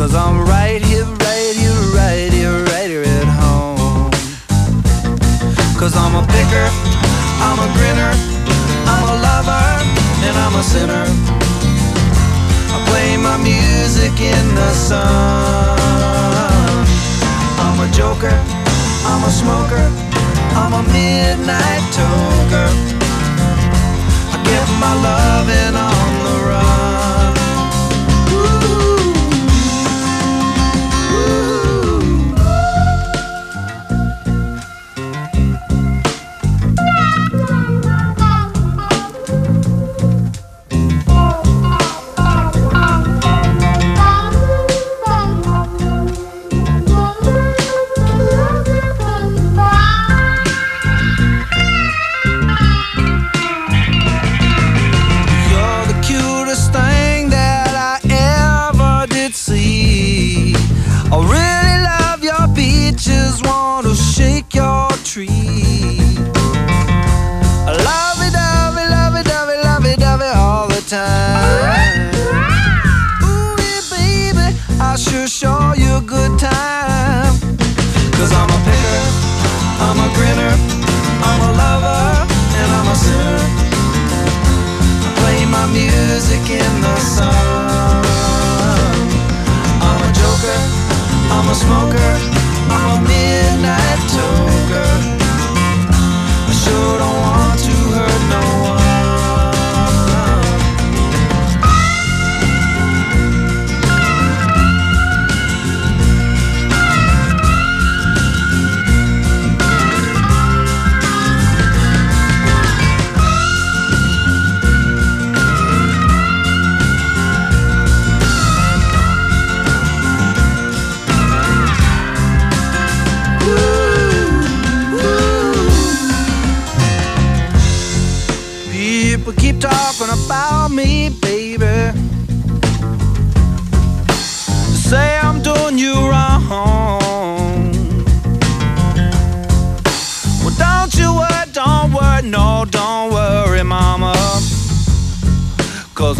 Cause I'm right here, right here, right here, right here at home. Cause I'm a picker, I'm a grinner, I'm a lover, and I'm a sinner. I play my music in the sun. I'm a joker, I'm a smoker, I'm a midnight toker. I get my loving on the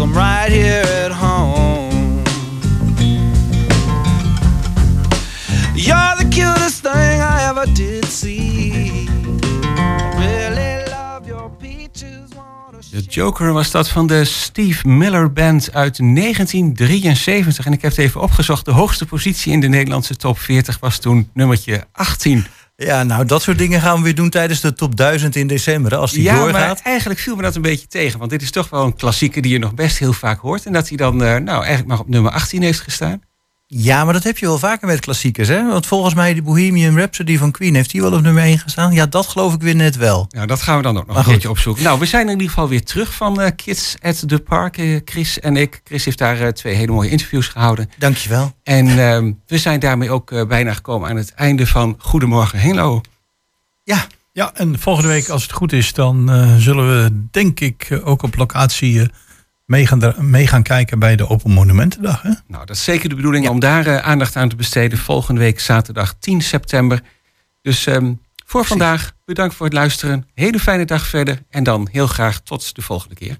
I'm right here at home. You're the cutest thing I ever did see. Really love your peaches. De Joker was dat van de Steve Miller Band uit 1973. En ik heb het even opgezocht. De hoogste positie in de Nederlandse top 40 was toen nummertje 18. Ja, nou, dat soort dingen gaan we weer doen tijdens de top 1000 in december. Als die ja, doorgaat. maar eigenlijk viel me dat een beetje tegen. Want dit is toch wel een klassieker die je nog best heel vaak hoort. En dat hij dan eh, nou, eigenlijk maar op nummer 18 heeft gestaan. Ja, maar dat heb je wel vaker met klassiekers, hè? Want volgens mij die Bohemian Rhapsody van Queen... heeft die wel op nummer 1 gestaan? Ja, dat geloof ik weer net wel. Nou, dat gaan we dan ook nog een keertje opzoeken. Nou, we zijn in ieder geval weer terug van eh, Kids at the Park. eh, Chris en ik. Chris heeft daar eh, twee hele mooie interviews gehouden. Dankjewel. En ehm, we zijn daarmee ook bijna gekomen aan het einde van Goedemorgen Hengelo. Ja. Ja, en volgende week, als het goed is, dan eh, zullen we denk ik ook op locatie mee, gaan, dra- mee gaan kijken bij de Open Monumentendag. Hè? Nou, dat is zeker de bedoeling om daar eh, aandacht aan te besteden. Volgende week zaterdag 10 september. Dus ehm, voor vandaag bedankt voor het luisteren. Hele fijne dag verder. En dan heel graag tot de volgende keer.